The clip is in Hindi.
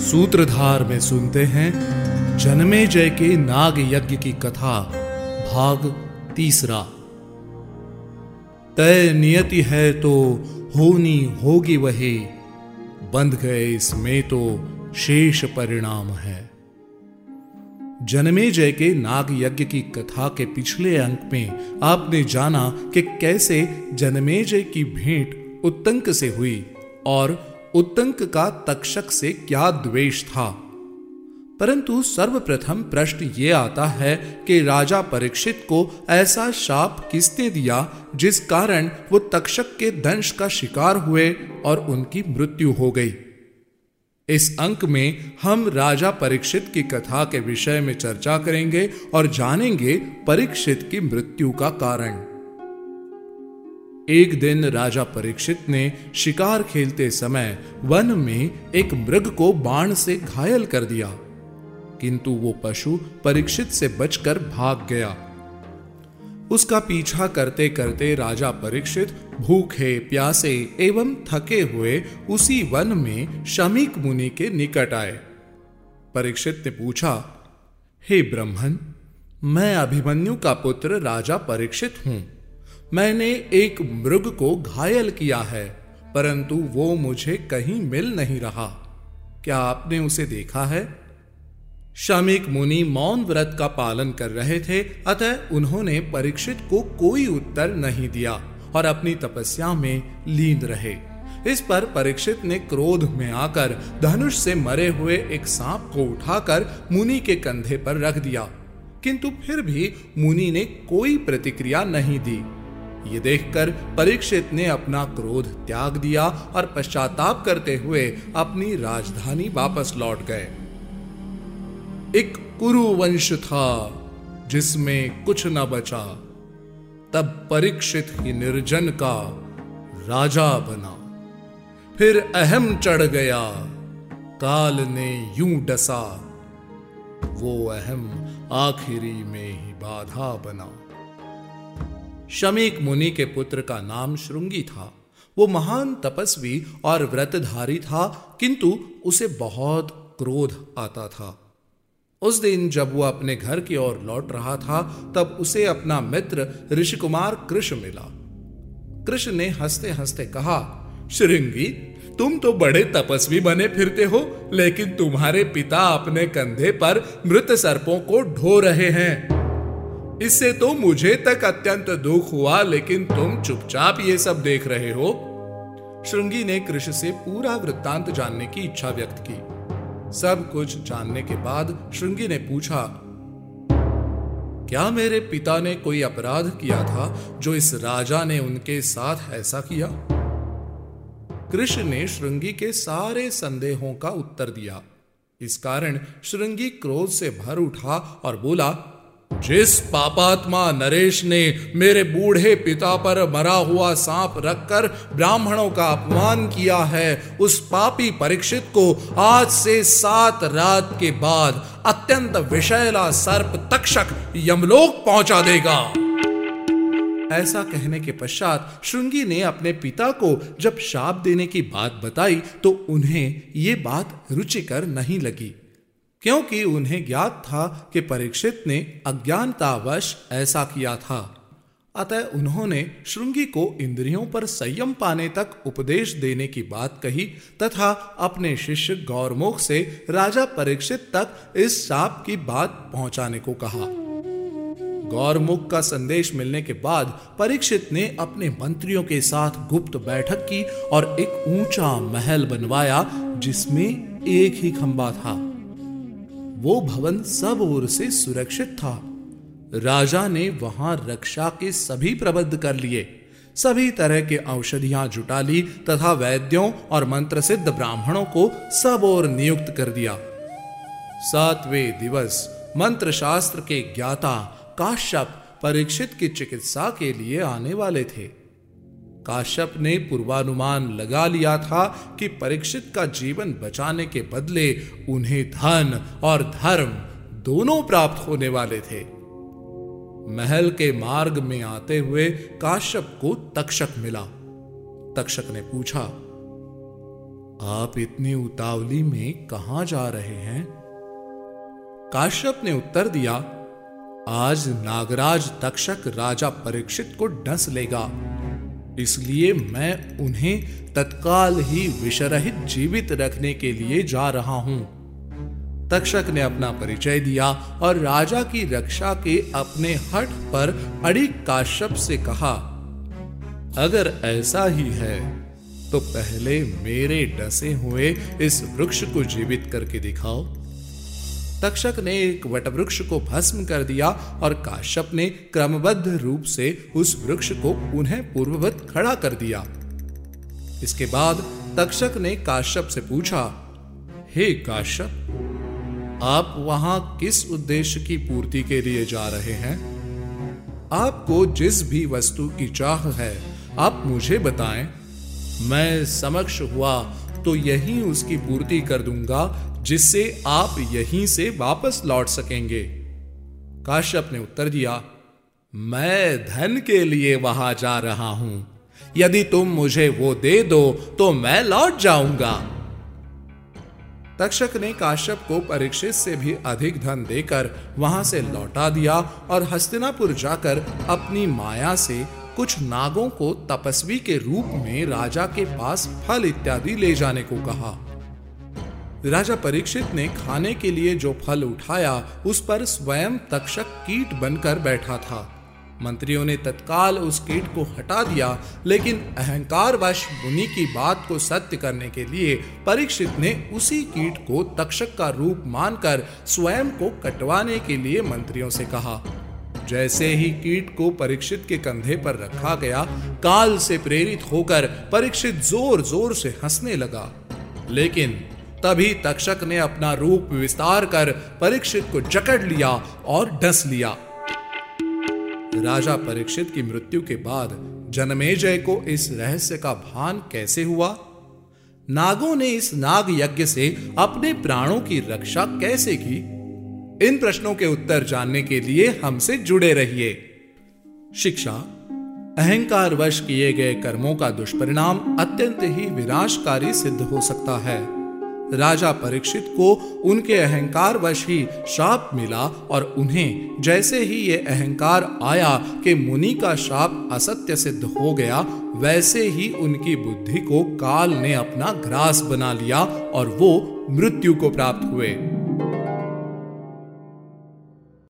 सूत्रधार में सुनते हैं जन्मे जय के नाग यज्ञ की कथा, भाग तीसरा। तय नियति है तो होनी होगी वही, बंध गए इसमें तो शेष परिणाम है। जन्मे जय के नाग यज्ञ की कथा के पिछले अंक में आपने जाना कि कैसे जन्मे जय की भेंट उत्तंक से हुई और उत्तंक का तक्षक से क्या द्वेष था? परंतु सर्वप्रथम प्रश्न ये आता है कि राजा परीक्षित को ऐसा शाप किसने दिया जिस कारण वो तक्षक के दंश का शिकार हुए और उनकी मृत्यु हो गई? इस अंक में हम राजा परीक्षित की कथा के विषय में चर्चा करेंगे और जानेंगे परीक्षित की मृत्यु का कारण। एक दिन राजा परीक्षित ने शिकार खेलते समय वन में एक मृग को बाण से घायल कर दिया। किंतु वो पशु परीक्षित से बचकर भाग गया। उसका पीछा करते करते राजा परीक्षित भूखे, प्यासे एवं थके हुए उसी वन में शमीक मुनि के निकट आए। परीक्षित ने पूछा, हे ब्रह्मन, मैं अभिमन्यु का पुत्र राजा परीक्षित हूँ। मैंने एक मृग को घायल किया है, परंतु वो मुझे कहीं मिल नहीं रहा। क्या आपने उसे देखा है? शमिक मुनि मौन व्रत का पालन कर रहे थे, अतः उन्होंने परीक्षित को कोई उत्तर नहीं दिया और अपनी तपस्या में लीन रहे। इस पर परीक्षित ने क्रोध में आकर धनुष से मरे हुए एक सांप को उठाकर मुनि के कंधे पर रख दिया, किंतु फिर भी मुनि ने कोई प्रतिक्रिया नहीं दी। ये देखकर परीक्षित ने अपना क्रोध त्याग दिया और पश्चाताप करते हुए अपनी राजधानी वापस लौट गए। एक कुरु वंश था, जिसमें कुछ न बचा। तब परीक्षित ही निर्जन का राजा बना। फिर अहम चढ़ गया। काल ने यूँ डसा। वो अहम आखिरी में ही बाधा बना। शमीक मुनि के पुत्र का नाम श्रृंगी था। वो महान तपस्वी और व्रतधारी था, किंतु उसे बहुत क्रोध आता था। उस दिन जब वो अपने घर की ओर लौट रहा था, तब उसे अपना मित्र ऋषिकुमार कृष्ण मिला। कृष्ण ने हँसते हँसते कहा, श्रृंगी, तुम तो बड़े तपस्वी बने फिरते हो, लेकिन तुम्हारे पिता अपने कंधे पर मृत सर्पों को ढो रहे हैं। इससे तो मुझे तक अत्यंत दुख हुआ, लेकिन तुम चुपचाप ये सब देख रहे हो। श्रृंगी ने कृष्ण से पूरा वृत्तांत जानने की इच्छा व्यक्त की। सब कुछ जानने के बाद श्रृंगी ने पूछा, क्या मेरे पिता ने कोई अपराध किया था जो इस राजा ने उनके साथ ऐसा किया? कृष्ण ने श्रृंगी के सारे संदेहों का उत्तर दिया। इस कारण श्रृंगी क्रोध से भर उठा और बोला जिस पापात्मा नरेश ने मेरे बूढ़े पिता पर मरा हुआ सांप रखकर ब्राह्मणों का अपमान किया है, उस पापी परीक्षित को आज से सात रात के बाद अत्यंत विषैला सर्प तक्षक यमलोक पहुँचा देगा। ऐसा कहने के पश्चात श्रृंगी ने अपने पिता को जब शाप देने की बात बताई तो उन्हें ये बात रुचिकर नहीं लगी। क्योंकि उन्हें ज्ञात था कि परीक्षित ने अज्ञानतावश ऐसा किया था। अतः उन्होंने श्रृंगी को इंद्रियों पर संयम पाने तक उपदेश देने की बात कही तथा अपने शिष्य गौरमुख से राजा परीक्षित तक इस साप की बात पहुँचाने को कहा। गौरमुख का संदेश मिलने के बाद परीक्षित ने अपने मंत्रियों के साथ गुप्त बैठक की और एक ऊँचा महल बनवाया जिसमें एक ही खंबा था। वो भवन सब ओर से सुरक्षित था। राजा ने वहाँ रक्षा के सभी प्रबंध कर लिए। सभी तरह के औषधियाँ जुटा ली तथा वैद्यों और मंत्र सिद्ध ब्राह्मणों को सब ओर नियुक्त कर दिया। सातवें दिवस मंत्र शास्त्र के ज्ञाता काश्यप परीक्षित की चिकित्सा के लिए आने वाले थे। काश्यप ने पूर्वानुमान लगा लिया था कि परीक्षित का जीवन बचाने के बदले उन्हें धन और धर्म दोनों प्राप्त होने वाले थे। महल के मार्ग में आते हुए काश्यप को तक्षक मिला। तक्षक ने पूछा, आप इतनी उतावली में कहा जा रहे हैं? काश्यप ने उत्तर दिया, आज नागराज तक्षक राजा परीक्षित को डस लेगा। इसलिए मैं उन्हें तत्काल ही विषरहित जीवित रखने के लिए जा रहा हूँ। तक्षक ने अपना परिचय दिया और राजा की रक्षा के अपने हट पर अड़ी काश्यप से कहा, अगर ऐसा ही है तो पहले मेरे डसे हुए इस वृक्ष को जीवित करके दिखाओ। तक्षक ने एक वटवृक्ष को भस्म कर दिया और काश्यप ने क्रमबद्ध रूप से उस वृक्ष को पुनः पूर्ववत खड़ा कर दिया। इसके बाद तक्षक ने काश्यप से पूछा हे hey, काश्यप आप वहाँ किस उद्देश्य की पूर्ति के लिए जा रहे हैं? आपको जिस भी वस्तु की चाह है आप मुझे बताएँ। मैं समक्ष हुआ तो यही उसकी पूर्ति कर दूँगा जिससे आप यहीं से वापस लौट सकेंगे। काश्यप ने उत्तर दिया, मैं धन के लिए वहाँ जा रहा हूँ। यदि तुम मुझे वो दे दो तो मैं लौट जाऊँगा। तक्षक ने काश्यप को परीक्षित से भी अधिक धन देकर वहाँ से लौटा दिया और हस्तिनापुर जाकर अपनी माया से कुछ नागों को तपस्वी के रूप में राजा के पास फल इत्यादि ले जाने को कहा। राजा परीक्षित ने खाने के लिए जो फल उठाया, उस पर स्वयं तक्षक कीट बनकर बैठा था। मंत्रियों ने तत्काल उस कीट को हटा दिया, लेकिन अहंकार वश मुनि की बात को सत्य करने के लिए परीक्षित ने उसी कीट को तक्षक का रूप मानकर स्वयं को कटवाने के लिए मंत्रियों से कहा। जैसे ही कीट को परीक्षित के कंधे पर रखा गया, काल से प्रेरित होकर परीक्षित ज़ोर ज़ोर से हंसने लगा। लेकिन तभी तक्षक ने अपना रूप विस्तार कर परीक्षित को जकड़ लिया और डस लिया। राजा परीक्षित की मृत्यु के बाद जनमेजय को इस रहस्य का भान कैसे हुआ? नागों ने इस नाग यज्ञ से अपने प्राणों की रक्षा कैसे की? इन प्रश्नों के उत्तर जानने के लिए हमसे जुड़े रहिए। शिक्षा, अहंकार वश किए गए कर्मों का दुष्परिणाम अत्यंत ही विनाशकारी सिद्ध हो सकता है। राजा परीक्षित को उनके अहंकार वश ही शाप मिला और उन्हें जैसे ही ये अहंकार आया कि मुनि का शाप असत्य सिद्ध हो गया, वैसे ही उनकी बुद्धि को काल ने अपना ग्रास बना लिया और वो मृत्यु को प्राप्त हुए।